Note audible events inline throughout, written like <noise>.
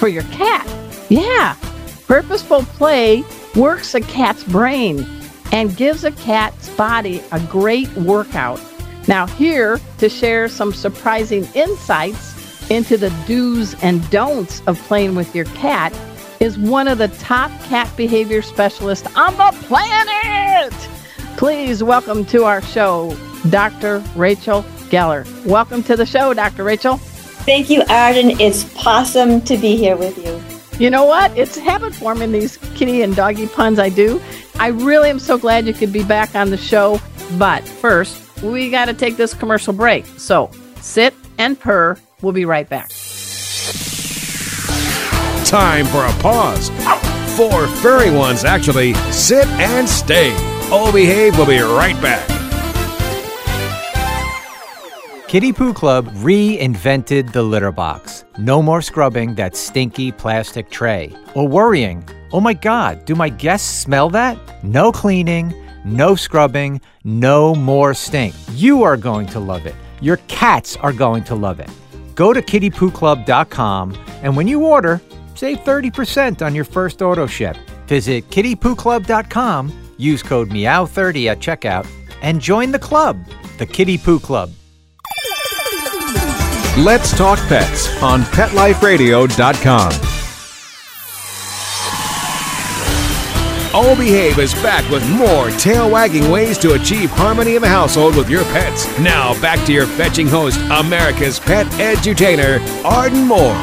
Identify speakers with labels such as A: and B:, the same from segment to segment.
A: for your cat. Yeah, purposeful play works a cat's brain and gives a cat's body a great workout. Now, here to share some surprising insights into the do's and don'ts of playing with your cat is one of the top cat behavior specialists on the planet. Please welcome to our show, Dr. Rachel Geller. Welcome to the show, Dr. Rachel.
B: Thank you, Arden. It's awesome to be here with you.
A: You know what? It's habit forming these kitty and doggy puns I do. I really am so glad you could be back on the show. But first, we got to take this commercial break. So sit and purr. We'll be right back.
C: Time for a pause. Four furry ones actually sit and stay. O Behave We'll be right back.
D: Kitty Poo Club reinvented the litter box. No more scrubbing that stinky plastic tray. Or worrying, oh my god, do my guests smell that? No cleaning, no scrubbing, no more stink. You are going to love it. Your cats are going to love it. Go to kittypooclub.com and when you order, save 30% on your first auto ship. Visit kittypooclub.com, use code MEOW30 at checkout, and join the club, the Kitty Poo Club.
C: Let's talk pets on PetLifeRadio.com. All Behave is back with more tail wagging ways to achieve harmony in the household with your pets. Now back to your fetching host, America's pet edutainer, Arden Moore.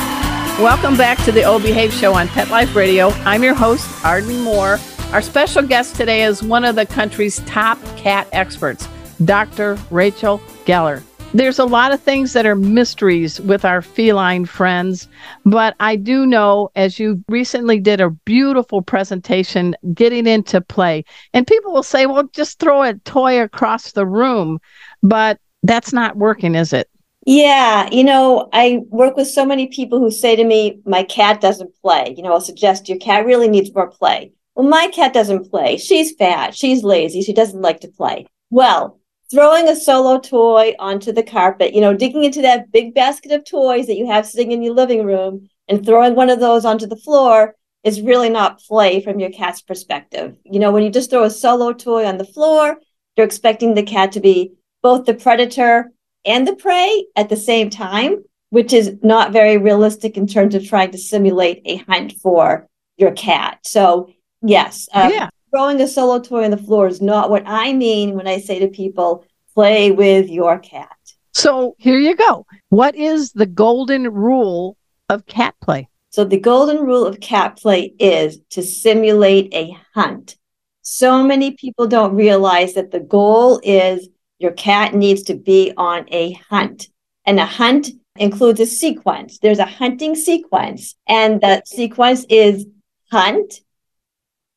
A: Welcome back to the All Behave Show on Pet Life Radio. I'm your host, Arden Moore. Our special guest today is one of the country's top cat experts, Dr. Rachel Geller. There's a lot of things that are mysteries with our feline friends, but I do know as you recently did a beautiful presentation getting into play, and people will say, well, just throw a toy across the room, but that's not working, is it?
B: Yeah, you know, I work with so many people who say to me, my cat doesn't play. You know, I'll suggest your cat really needs more play. Well, my cat doesn't play. She's fat. She's lazy. She doesn't like to play. Well, throwing a solo toy onto the carpet, you know, digging into that big basket of toys that you have sitting in your living room and throwing one of those onto the floor is really not play from your cat's perspective. You know, when you just throw a solo toy on the floor, you're expecting the cat to be both the predator and the prey at the same time, which is not very realistic in terms of trying to simulate a hunt for your cat. So, yes, uh,
A: Yeah.
B: Throwing a solo toy on the floor is not what I mean when I say to people, play with your cat.
A: So here you go. What is the golden rule of cat play?
B: So, the golden rule of cat play is to simulate a hunt. So many people don't realize that the goal is your cat needs to be on a hunt. And a hunt includes a sequence. There's a hunting sequence, and that sequence is hunt,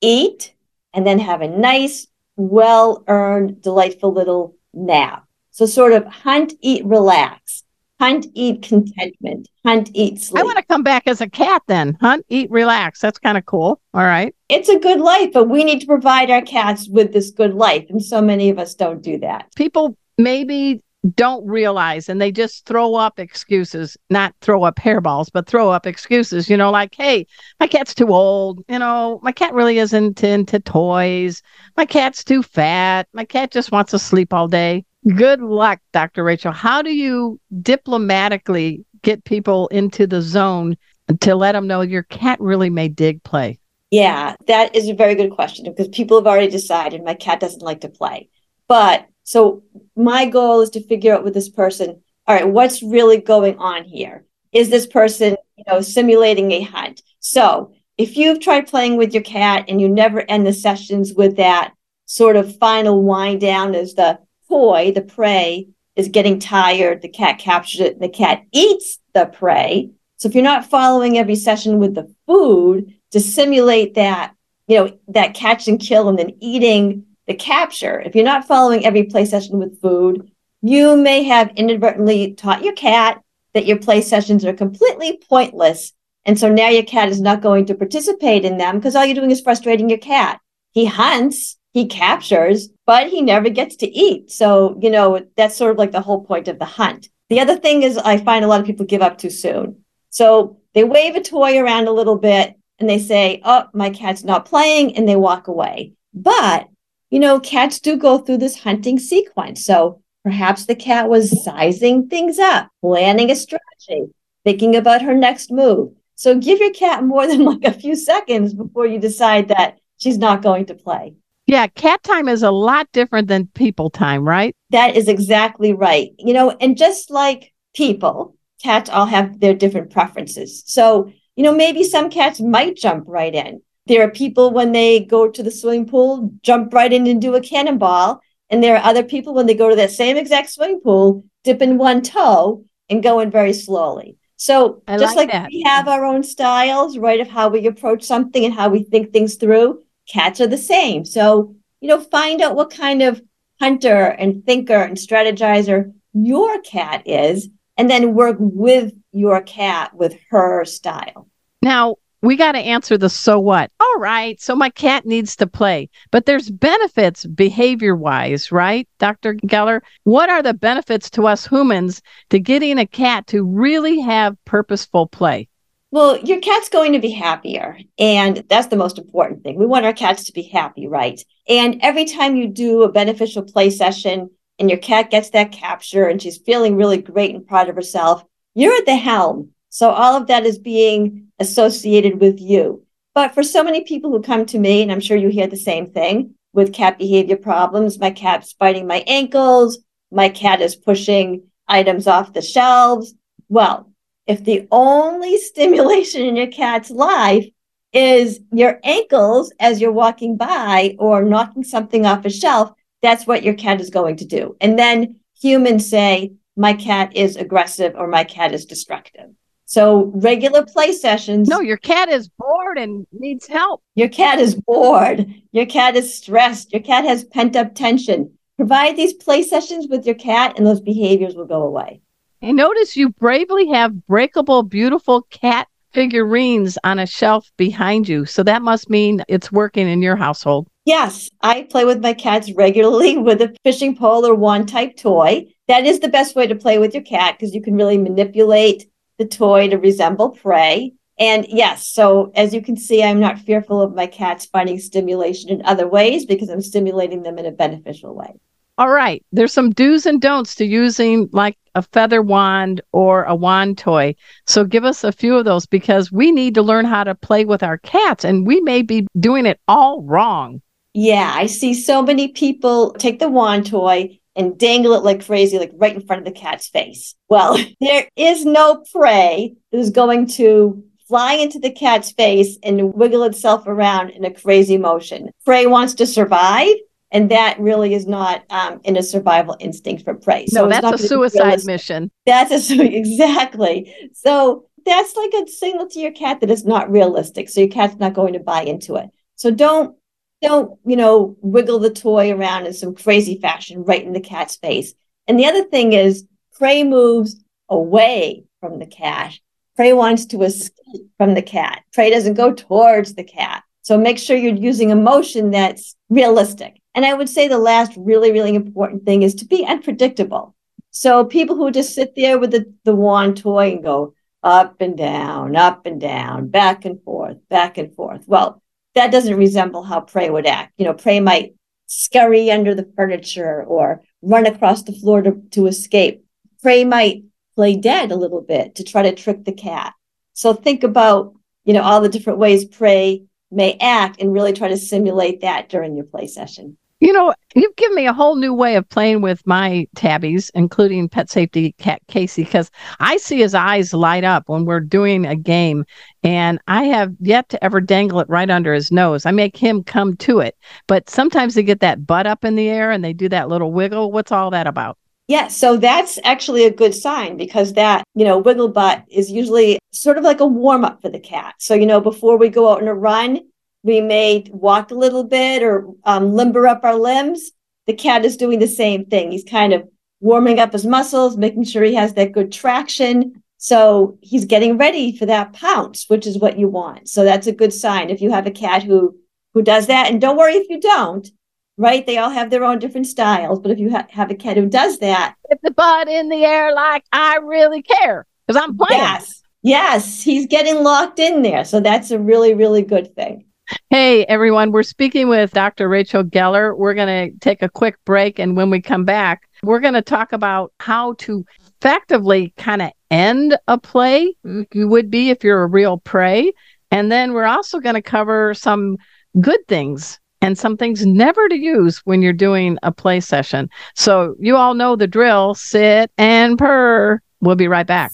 B: eat, and then have a nice, well earned, delightful little nap. So, sort of hunt, eat, relax. Hunt, eat, contentment. Hunt, eat, sleep.
A: I want to come back as a cat then. Hunt, eat, relax. That's kind of cool. All right.
B: it's a good life, but we need to provide our cats with this good life. And so many of us don't do that.
A: People maybe don't realize and they just throw up excuses, not throw up hairballs, but throw up excuses, you know, like, hey, my cat's too old. You know, my cat really isn't into toys. My cat's too fat. My cat just wants to sleep all day. Good luck, Dr. Rachel. How do you diplomatically get people into the zone to let them know your cat really may dig play?
B: Yeah, that is a very good question because people have already decided my cat doesn't like to play. But so my goal is to figure out with this person, all right, what's really going on here? Is this person, you know, simulating a hunt? So if you've tried playing with your cat and you never end the sessions with that sort of final wind down as the toy, the prey, is getting tired, the cat captures it, and the cat eats the prey. So if you're not following every session with the food to simulate that, you know, that catch and kill and then eating the capture, if you're not following every play session with food, you may have inadvertently taught your cat that your play sessions are completely pointless. And so now your cat is not going to participate in them because all you're doing is frustrating your cat. He hunts, he captures, but he never gets to eat. So, you know, that's sort of like the whole point of the hunt. The other thing is, I find a lot of people give up too soon. So they wave a toy around a little bit and they say, Oh, my cat's not playing, and they walk away. But, you know, cats do go through this hunting sequence. So perhaps the cat was sizing things up, planning a strategy, thinking about her next move. So give your cat more than <laughs> like a few seconds before you decide that she's not going to play.
A: Yeah, cat time is a lot different than people time, right?
B: That is exactly right. You know, and just like people, cats all have their different preferences. So, you know, maybe some cats might jump right in. There are people when they go to the swimming pool, jump right in and do a cannonball. And there are other people when they go to that same exact swimming pool, dip in one toe and go in very slowly. So
A: I
B: just
A: like
B: like, we have our own styles, right, of how we approach something and how we think things through, cats are the same. So, you know, find out what kind of hunter and thinker and strategizer your cat is, and then work with your cat with her style.
A: Now, we got to answer the so what. All right, so my cat needs to play, but there's benefits behavior wise, right, Dr. Geller? What are the benefits to us humans to getting a cat to really have purposeful play?
B: Well, your cat's going to be happier. And that's the most important thing. We want our cats to be happy, right? And every time you do a beneficial play session and your cat gets that capture and she's feeling really great and proud of herself, you're at the helm. So all of that is being associated with you. But for so many people who come to me, and I'm sure you hear the same thing with cat behavior problems, my cat's biting my ankles, my cat is pushing items off the shelves. Well, if the only <laughs> stimulation in your cat's life is your ankles as you're walking by or knocking something off a shelf, that's what your cat is going to do. And then humans say, my cat is aggressive or my cat is destructive. So regular play sessions.
A: No, your cat is bored and needs help.
B: Your cat is bored. Your cat is stressed. Your cat has pent up tension. Provide these play sessions with your cat, and those behaviors will go away.
A: And notice you bravely have breakable, beautiful cat figurines on a shelf behind you. So that must mean it's working in your household.
B: Yes, I play with my cats regularly <laughs> with a fishing pole or wand type toy. That is the best way to play with your cat because you can really manipulate the toy to resemble prey. And yes, so as you can see, I'm not fearful of my cats finding stimulation in other ways because I'm stimulating them in a beneficial way.
A: All right. There's some do's and don'ts to using like a feather wand or a wand toy. So give us a few of those because we need to learn how to play with our cats and we may be doing it all wrong.
B: Yeah, I see so many people take the wand toy and dangle it like crazy, like right in front of the cat's face. Well, <laughs> there is no prey that is going to fly into the cat's face and wiggle itself around in a crazy motion. Prey wants to survive, and that really is not um, in a survival instinct for prey.
A: So
B: it's
A: that's a suicide mission.
B: That's a su- <laughs> exactly. So that's like a signal to your cat that it's not realistic. So your cat's not going to buy into it. So don't don't you know wiggle the toy around in some crazy fashion right in the cat's face. And the other thing is prey moves away from the cat. Prey wants to escape from the cat. Prey doesn't go towards the cat. So make sure you're using a motion that's realistic. And I would say the last really, really important thing is to be unpredictable. So people who just sit there with the, the wand toy and go up and down, up and down, back and forth, back and forth. Well, that doesn't resemble how prey would act. You know, prey might scurry under the furniture or run across the floor to, to escape. Prey might play dead a little bit to try to trick the cat. So think about, you know, all the different ways prey may act and really try to simulate that during your play session.
A: You know, you've given me a whole new way of playing with my tabbies, including pet safety cat Casey, because I see his eyes light up when we're doing a game. And I have yet to ever dangle it right under his nose. I make him come to it. But sometimes they get that butt up in the air and they do that little wiggle. What's all that about?
B: Yeah, so that's actually a good sign because that, you know, wiggle butt is usually sort of like a warm up for the cat. So, you know, before we go out on a run, we may walk a little bit or um, limber up our limbs. The cat is doing the same thing. He's kind of warming up his muscles, making sure he has that good traction. So he's getting ready for that pounce, which is what you want. So that's a good sign if you have a cat who who does that. And don't worry if you don't, right? They all have their own different styles. But if you ha- have a cat who does that,
A: Get the butt in the air like I really care because I'm playing.
B: yes, yes, he's getting locked in there. So that's a really, really good thing.
A: Hey, everyone. We're speaking with Dr. Rachel Geller. We're going to take a quick break. And when we come back, we're going to talk about how to effectively kind of end a play, you would be if you're a real prey. And then we're also going to cover some good things and some things never to use when you're doing a play session. So you all know the drill sit and purr. We'll be right back.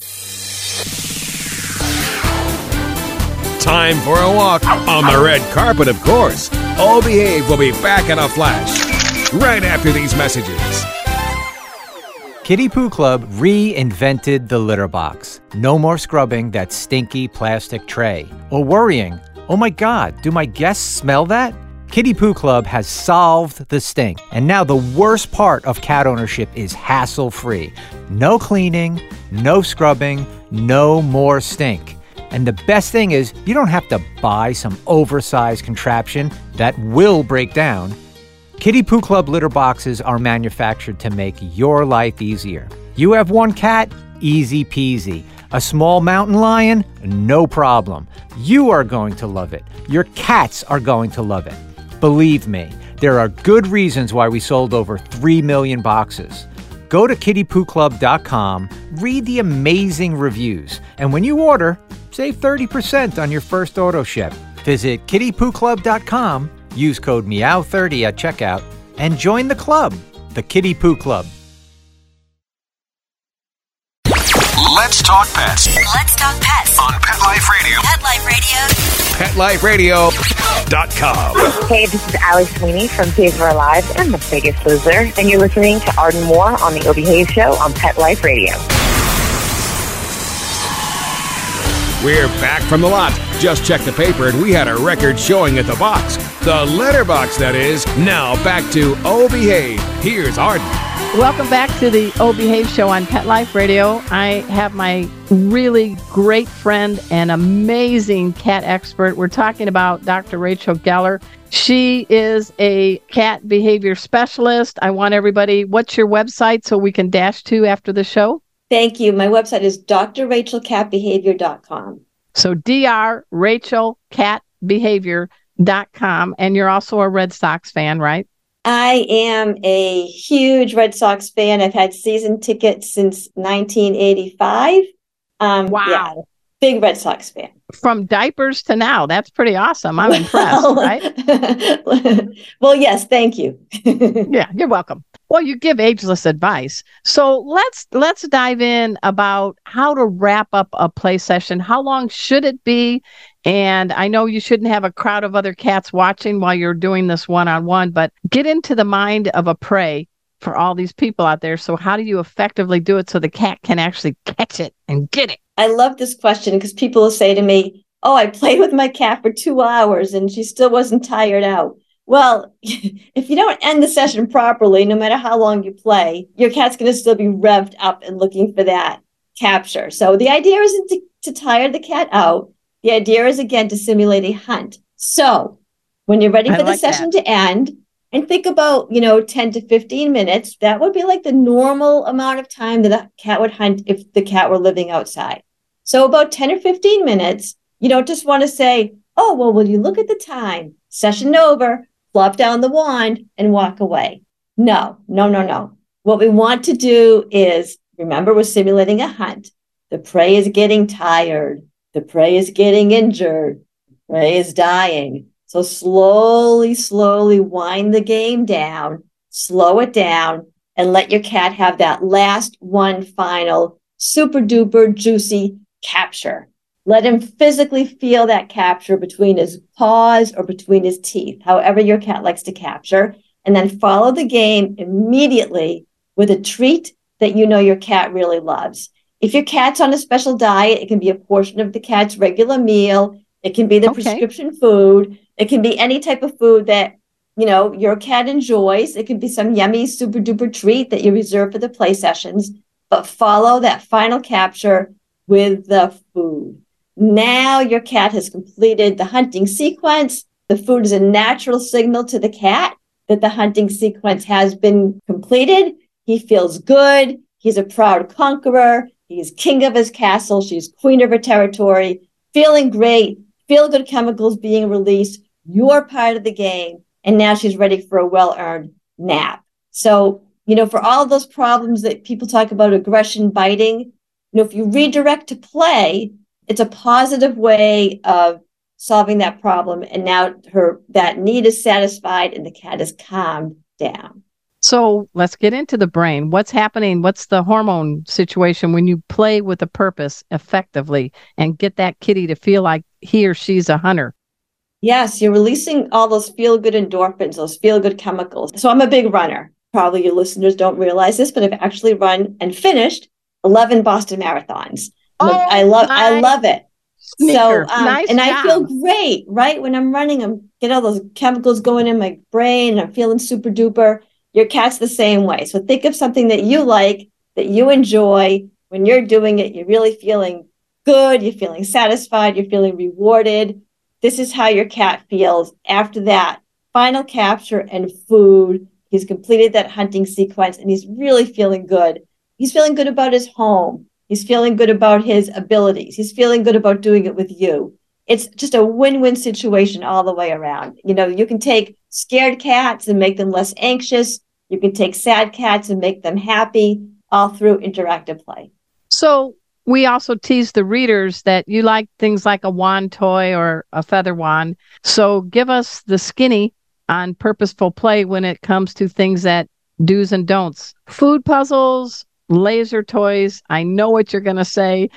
C: Time for a walk on the red carpet, of course. All Behave will be back in a flash right after these messages.
D: Kitty Poo Club reinvented the litter box. No more scrubbing that stinky plastic tray. Or worrying, oh my god, do my guests smell that? Kitty Poo Club has solved the stink. And now the worst part of cat ownership is hassle free. No cleaning, no scrubbing, no more stink. And the best thing is, you don't have to buy some oversized contraption that will break down. Kitty Poo Club litter boxes are manufactured to make your life easier. You have one cat? Easy peasy. A small mountain lion? No problem. You are going to love it. Your cats are going to love it. Believe me, there are good reasons why we sold over 3 million boxes. Go to kittypooclub.com, read the amazing reviews, and when you order, save 30% on your first auto ship. Visit kittypooclub.com, use code MEOW30 at checkout, and join the club, the Kitty Poo Club.
E: Let's talk pets
F: Let's talk pets.
E: on Pet Life Radio.
F: Pet Life Radio.
C: PetLifeRadio.com.
G: Hey, this is Ali Sweeney from Pigs for Our Lives and The Biggest Loser, and you're listening to Arden Moore on the Obehave Show on Pet Life Radio.
C: We're back from the lot. Just checked the paper and we had a record showing at the box. The letterbox, that is. Now back to Oh Behave. Here's Arden.
A: Welcome back to the O Behave Show on Pet Life Radio. I have my really great friend and amazing cat expert. We're talking about Dr. Rachel Geller. She is a cat behavior specialist. I want everybody, what's your website so we can dash to after the show?
B: Thank you. My website is drrachelcatbehavior.com.
A: So Dr. Rachel Cat And you're also a Red Sox fan, right?
B: I am a huge Red Sox fan. I've had season tickets since 1985. Um,
A: Wow.
B: yeah, big Red Sox fan.
A: From diapers to now. That's pretty awesome. I'm <laughs> impressed, right? <laughs>
B: well, yes, thank you. <laughs>
A: yeah you're welcome well you give ageless advice. So let's let's dive in about how to wrap up a play session. How long should it be? And i know you shouldn't have a crowd of other cats watching while you're doing this one-on-one but get into the mind of a prey for all these people out there. So how do you effectively do it so the cat can actually catch it and get it?
B: I love this question because people will say to me, Oh, I played with my cat for two hours and she still wasn't tired out. Well, <laughs> if you don't end the session properly, no matter how long you play, your cat's going to still be revved up and looking for that capture. So the idea isn't to, to tire the cat out. The idea is again to simulate a hunt. So when you're ready
A: I
B: for the
A: like that.
B: session to end, and think about, you know, 10 to 15 minutes, that would be like the normal amount of time that a cat would hunt if the cat were living outside. So about 10 or 15 minutes, you don't just want to say, oh, well, will you look at the time? Session over, flop down the wand and walk away. No, no, no, no. What we want to do is remember, we're simulating a hunt. The prey is getting tired. The prey is getting injured. The prey is dying. So slowly, slowly wind the game down, slow it down, and let your cat have that last one final super duper juicy capture. Let him physically feel that capture between his paws or between his teeth, however your cat likes to capture, and then follow the game immediately with a treat that you know your cat really loves. If your cat's on a special diet, it can be a portion of the cat's regular meal. It can be the okay. prescription food. It can be any type of food that you know your cat enjoys. It can be some yummy super duper treat that you reserve for the play sessions. But follow that final capture with the food. Now your cat has completed the hunting sequence. The food is a natural signal to the cat that the hunting sequence has been completed. He feels good. He's a proud conqueror. He's king of his castle. She's queen of her territory. Feeling great. Feel good chemicals being released. You're part of the game. And now she's ready for a well earned nap. So, you know, for all those problems that people talk about aggression, biting, you know, if you redirect to play, it's a positive way of solving that problem. And now her that need is satisfied and the cat is calmed down.
A: So let's get into the brain. What's happening? What's the hormone situation when you play with a purpose effectively and get that kitty to feel like he or she's a hunter?
B: Yes, you're releasing all those feel good endorphins, those feel good chemicals. So I'm a big runner. Probably your listeners don't realize this, but I've actually run and finished 11 Boston marathons. Oh, I love I love it. Sneaker. So um, nice and job. I feel great, right? When I'm running, I'm get all those chemicals going in my brain. I'm feeling super duper. Your cat's the same way. So think of something that you like, that you enjoy. When you're doing it, you're really feeling good. You're feeling satisfied. You're feeling rewarded. This is how your cat feels after that final capture and food. He's completed that hunting sequence and he's really feeling good. He's feeling good about his home. He's feeling good about his abilities. He's feeling good about doing it with you. It's just a win win situation all the way around. You know, you can take scared cats and make them less anxious. You can take sad cats and make them happy, all through interactive play.
A: So, we also tease the readers that you like things like a wand toy or a feather wand. So, give us the skinny on purposeful play when it comes to things that do's and don'ts. Food puzzles, laser toys. I know what you're going to say,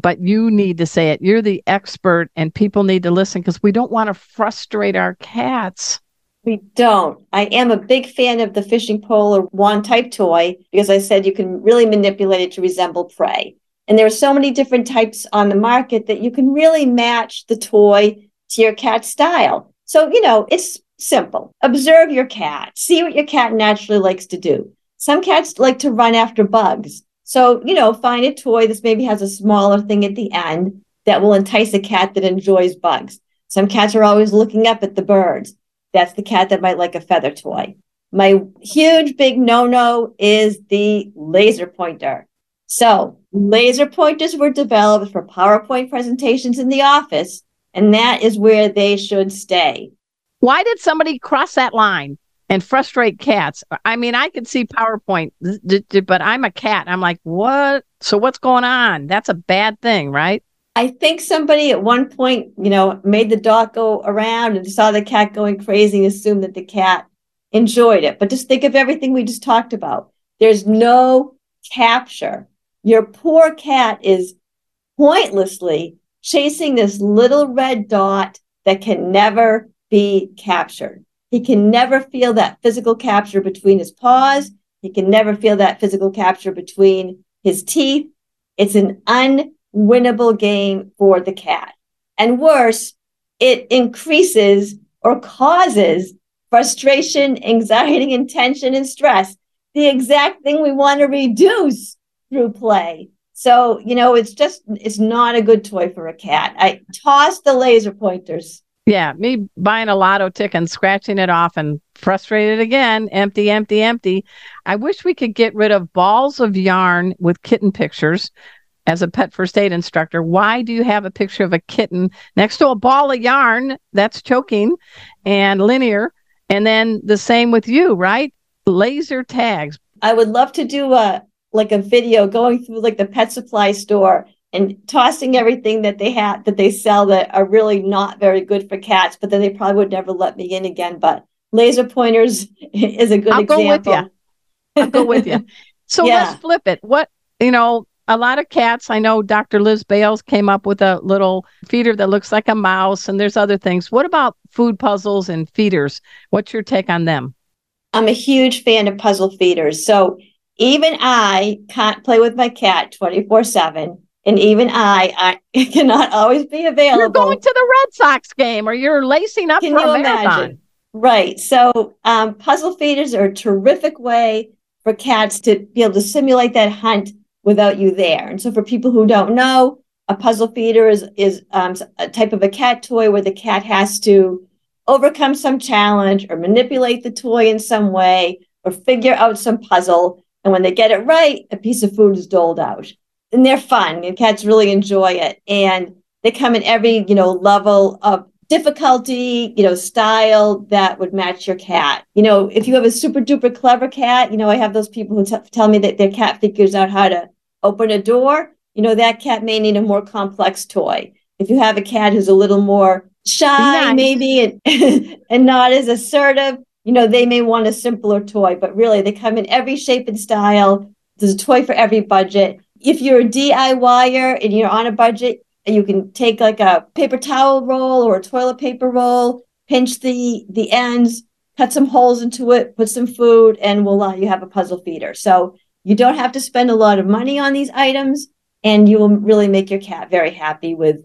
A: but you need to say it. You're the expert, and people need to listen because we don't want to frustrate our cats.
B: We don't. I am a big fan of the fishing pole or wand type toy because I said you can really manipulate it to resemble prey. And there are so many different types on the market that you can really match the toy to your cat's style. So, you know, it's simple. Observe your cat, see what your cat naturally likes to do. Some cats like to run after bugs. So, you know, find a toy that maybe has a smaller thing at the end that will entice a cat that enjoys bugs. Some cats are always looking up at the birds. That's the cat that might like a feather toy. My huge big no no is the laser pointer. So, laser pointers were developed for PowerPoint presentations in the office, and that is where they should stay.
A: Why did somebody cross that line? And frustrate cats. I mean, I could see PowerPoint, but I'm a cat. I'm like, what? So what's going on? That's a bad thing, right?
B: I think somebody at one point, you know, made the dog go around and saw the cat going crazy and assumed that the cat enjoyed it. But just think of everything we just talked about. There's no capture. Your poor cat is pointlessly chasing this little red dot that can never be captured. He can never feel that physical capture between his paws. He can never feel that physical capture between his teeth. It's an unwinnable game for the cat. And worse, it increases or causes frustration, anxiety, and tension and stress. The exact thing we want to reduce through play. So, you know, it's just, it's not a good toy for a cat. I toss the laser pointers.
A: Yeah, me buying a lotto ticket and scratching it off and frustrated again, empty, empty, empty. I wish we could get rid of balls of yarn with kitten pictures as a pet first aid instructor. Why do you have a picture of a kitten next to a ball of yarn that's choking and linear? And then the same with you, right? Laser tags.
B: I would love to do a like a video going through like the pet supply store and tossing everything that they have that they sell that are really not very good for cats, but then they probably would never let me in again. But laser pointers <laughs> is a good
A: I'll
B: example.
A: go with you. I'll go with you. <laughs> So
B: Yeah.
A: let's flip it. What you know, a lot of cats. I know Dr. Liz Bales came up with a little feeder that looks like a mouse, and there's other things. What about food puzzles and feeders? What's your take on them?
B: I'm a huge fan of puzzle feeders. So even I can't play with my cat 24 7. And even I, I <laughs> cannot always be available.
A: You're going to the Red Sox game, or you're lacing up
B: Can
A: for a marathon.
B: imagine? Right. So um, puzzle feeders are a terrific way for cats to be able to simulate that hunt without you there. And so for people who don't know, a puzzle feeder is is um, a type of a cat toy where the cat has to overcome some challenge or manipulate the toy in some way or figure out some puzzle. And when they get it right, a piece of food is doled out. And they're fun. And cats really enjoy it. And they come in every, you know, level of difficulty, you know, style that would match your cat. You know, if you have a super duper clever cat, you know, I have those people who t- tell me that their cat figures out how to open a door. You know, that cat may need a more complex toy. If you have a cat who's a little more shy,
A: nice.
B: maybe, and, <laughs> and not as assertive, you know, they may want a simpler toy, but really they come in every shape and style. There's a toy for every budget. If you're a DIYer and you're on a budget, you can take like a paper towel roll or a toilet paper roll, pinch the the ends, cut some holes into it, put some food, and voila, you have a puzzle feeder. So you don't have to spend a lot of money on these items, and you will really make your cat very happy with,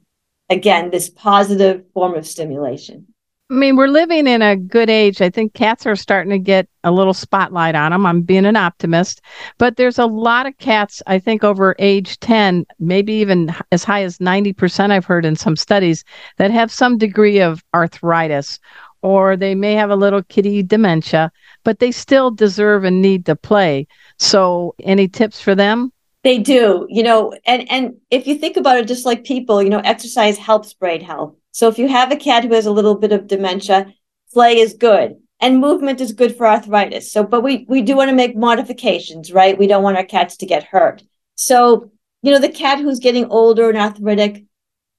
B: again, this positive form of stimulation.
A: I mean, we're living in a good age. I think cats are starting to get a little spotlight on them. I'm being an optimist, but there's a lot of cats, I think over age 10, maybe even as high as 90%, I've heard in some studies, that have some degree of arthritis or they may have a little kitty dementia, but they still deserve and need to play. So, any tips for them?
B: They do, you know, and and if you think about it, just like people, you know, exercise helps brain health. So if you have a cat who has a little bit of dementia, play is good, and movement is good for arthritis. So, but we we do want to make modifications, right? We don't want our cats to get hurt. So, you know, the cat who's getting older and arthritic,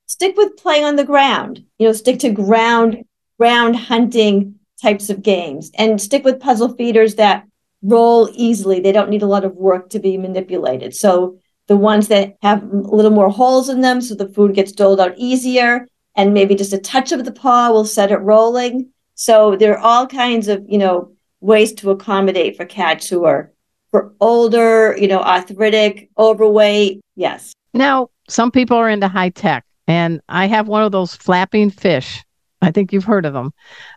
B: stick with playing on the ground. You know, stick to ground ground hunting types of games, and stick with puzzle feeders that roll easily. They don't need a lot of work to be manipulated. So the ones that have a little more holes in them, so the food gets doled out easier, and maybe just a touch of the paw will set it rolling. So there are all kinds of, you know, ways to accommodate for cats who are for older, you know, arthritic, overweight. Yes.
A: Now, some people are into high tech, and I have one of those flapping fish. I think you've heard of them.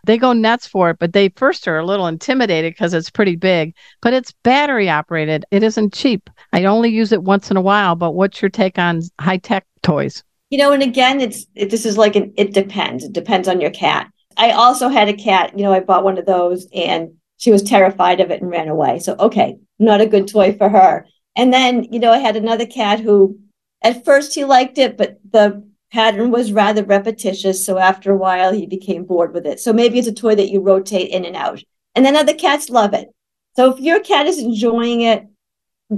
A: They go nuts for it, but they first are a little intimidated because it's pretty big, but it's battery operated. It isn't cheap. I only use it once in a while, but what's your take on high tech toys?
B: You know, and again, it's it, this is like an it depends. It depends on your cat. I also had a cat, you know, I bought one of those and she was terrified of it and ran away. So, okay, not a good toy for her. And then, you know, I had another cat who at first he liked it, but the pattern was rather repetitious. So after a while, he became bored with it. So maybe it's a toy that you rotate in and out. And then other cats love it. So if your cat is enjoying it,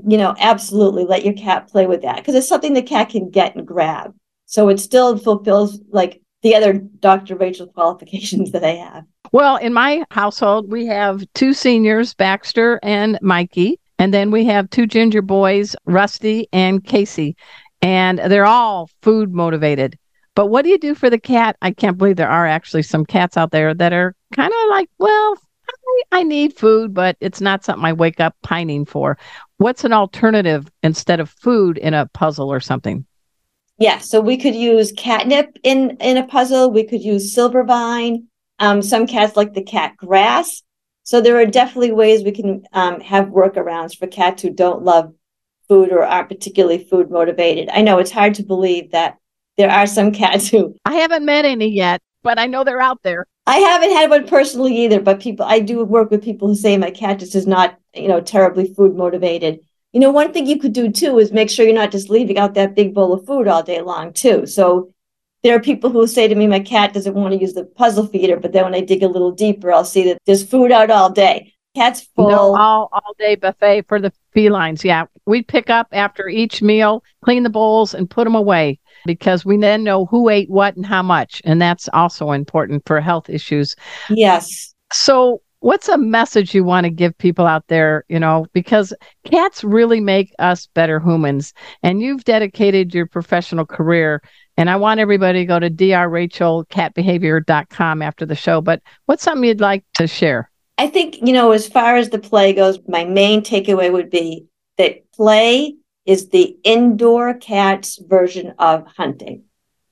B: you know, absolutely let your cat play with that because it's something the cat can get and grab. So it still fulfills like the other Dr. Rachel qualifications that I have.
A: Well, in my household, we have two seniors, Baxter and Mikey. And then we have two ginger boys, Rusty and Casey. And they're all food motivated. But what do you do for the cat? I can't believe there are actually some cats out there that are kind of like, well, I, I need food, but it's not something I wake up pining for. What's an alternative instead of food in a puzzle or something?
B: Yeah, so we could use catnip in in a puzzle. We could use silvervine. Um, some cats like the cat grass. So there are definitely ways we can um, have workarounds for cats who don't love food or aren't particularly food motivated. I know it's hard to believe that there are some cats who
A: I haven't met any yet, but I know they're out there.
B: I haven't had one personally either, but people I do work with people who say my cat just is not, you know, terribly food motivated. You know, one thing you could do too is make sure you're not just leaving out that big bowl of food all day long too. So there are people who say to me, my cat doesn't want to use the puzzle feeder, but then when I dig a little deeper, I'll see that there's food out all day. Cats full.
A: No, all all day buffet for the felines. Yeah, we pick up after each meal, clean the bowls, and put them away because we then know who ate what and how much, and that's also important for health issues.
B: Yes.
A: So, what's a message you want to give people out there? You know, because cats really make us better humans, and you've dedicated your professional career. And I want everybody to go to drrachelcatbehavior.com after the show. But what's something you'd like to share?
B: I think, you know, as far as the play goes, my main takeaway would be that play is the indoor cat's version of hunting.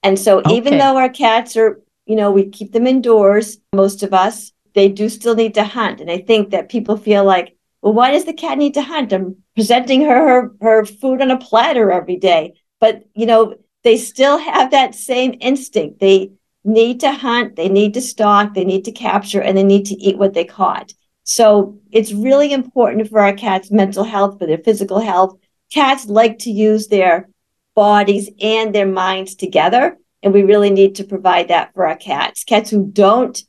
B: And so okay. even though our cats are, you know, we keep them indoors, most of us, they do still need to hunt. And I think that people feel like, well, why does the cat need to hunt? I'm presenting her her, her food on a platter every day. But, you know, they still have that same instinct. They need to hunt, they need to stalk, they need to capture, and they need to eat what they caught. So it's really important for our cats' mental health, for their physical health. Cats like to use their bodies and their minds together. And we really need to provide that for our cats. Cats who don't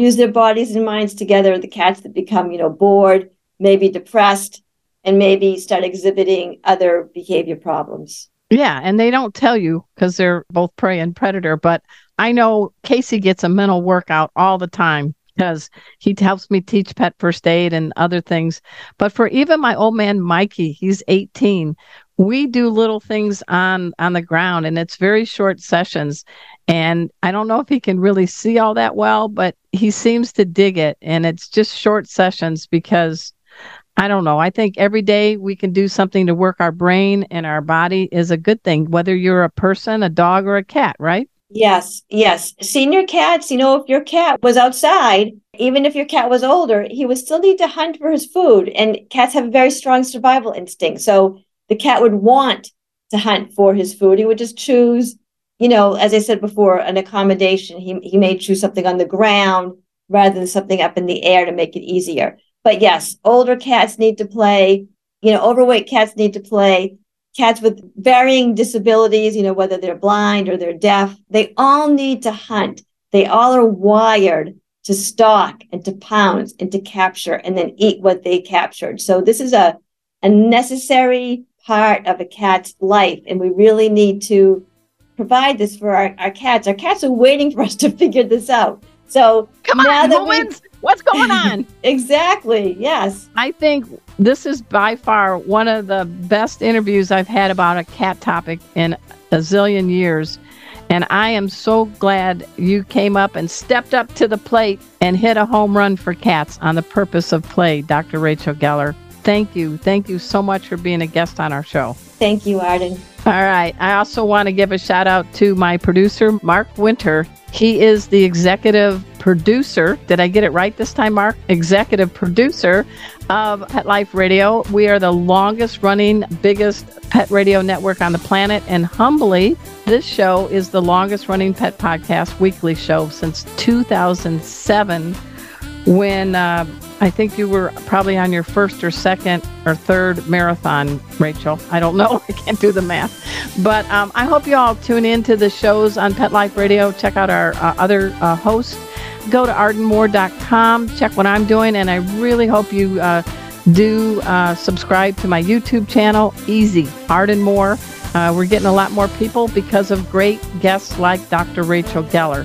B: use their bodies and minds together the cats that become, you know, bored, maybe depressed, and maybe start exhibiting other behavior problems.
A: Yeah, and they don't tell you because they're both prey and predator. But I know Casey gets a mental workout all the time because he helps me teach pet first aid and other things. But for even my old man Mikey, he's 18. We do little things on on the ground, and it's very short sessions. And I don't know if he can really see all that well, but he seems to dig it. And it's just short sessions because I don't know. I think every day we can do something to work our brain and our body is a good thing, whether you're a person, a dog, or a cat, right?
B: Yes, yes. Senior cats, you know, if your cat was outside, even if your cat was older, he would still need to hunt for his food. And cats have a very strong survival instinct. So the cat would want to hunt for his food. He would just choose, you know, as I said before, an accommodation. He, he may choose something on the ground rather than something up in the air to make it easier. But yes, older cats need to play. You know, overweight cats need to play. Cats with varying disabilities, you know, whether they're blind or they're deaf, they all need to hunt. They all are wired to stalk and to pounce and to capture and then eat what they captured. So this is a, a necessary part of a cat's life. And we really need to provide this for our, our cats. Our cats are waiting for us to <laughs> figure this out. So
A: come on, humans, what's going on? <laughs>
B: exactly. Yes.
A: I think this is by far one of the best interviews I've had about a cat topic in a zillion years. And I am so glad you came up and stepped up to the plate and hit a home run for cats on the purpose of play, Dr. Rachel Geller. Thank you. Thank you so much for being a guest on our show.
B: Thank you, Arden.
A: All right. I also want to give a shout out to my producer, Mark Winter. He is the executive producer. Did I get it right this time, Mark? Executive producer of Pet Life Radio. We are the longest running, biggest pet radio network on the planet. And humbly, this show is the longest running pet podcast weekly show since 2007 when uh, I think you were probably on your first or second or third marathon, Rachel. I don't know. <laughs> I can't do the math. But um, I hope you all tune in to the shows on Pet Life Radio. Check out our uh, other uh, hosts. Go to ardenmoore.com. Check what I'm doing. And I really hope you uh, do uh, subscribe to my YouTube channel. Easy. Arden Moore. Uh, we're getting a lot more people because of great guests like Dr. Rachel Geller.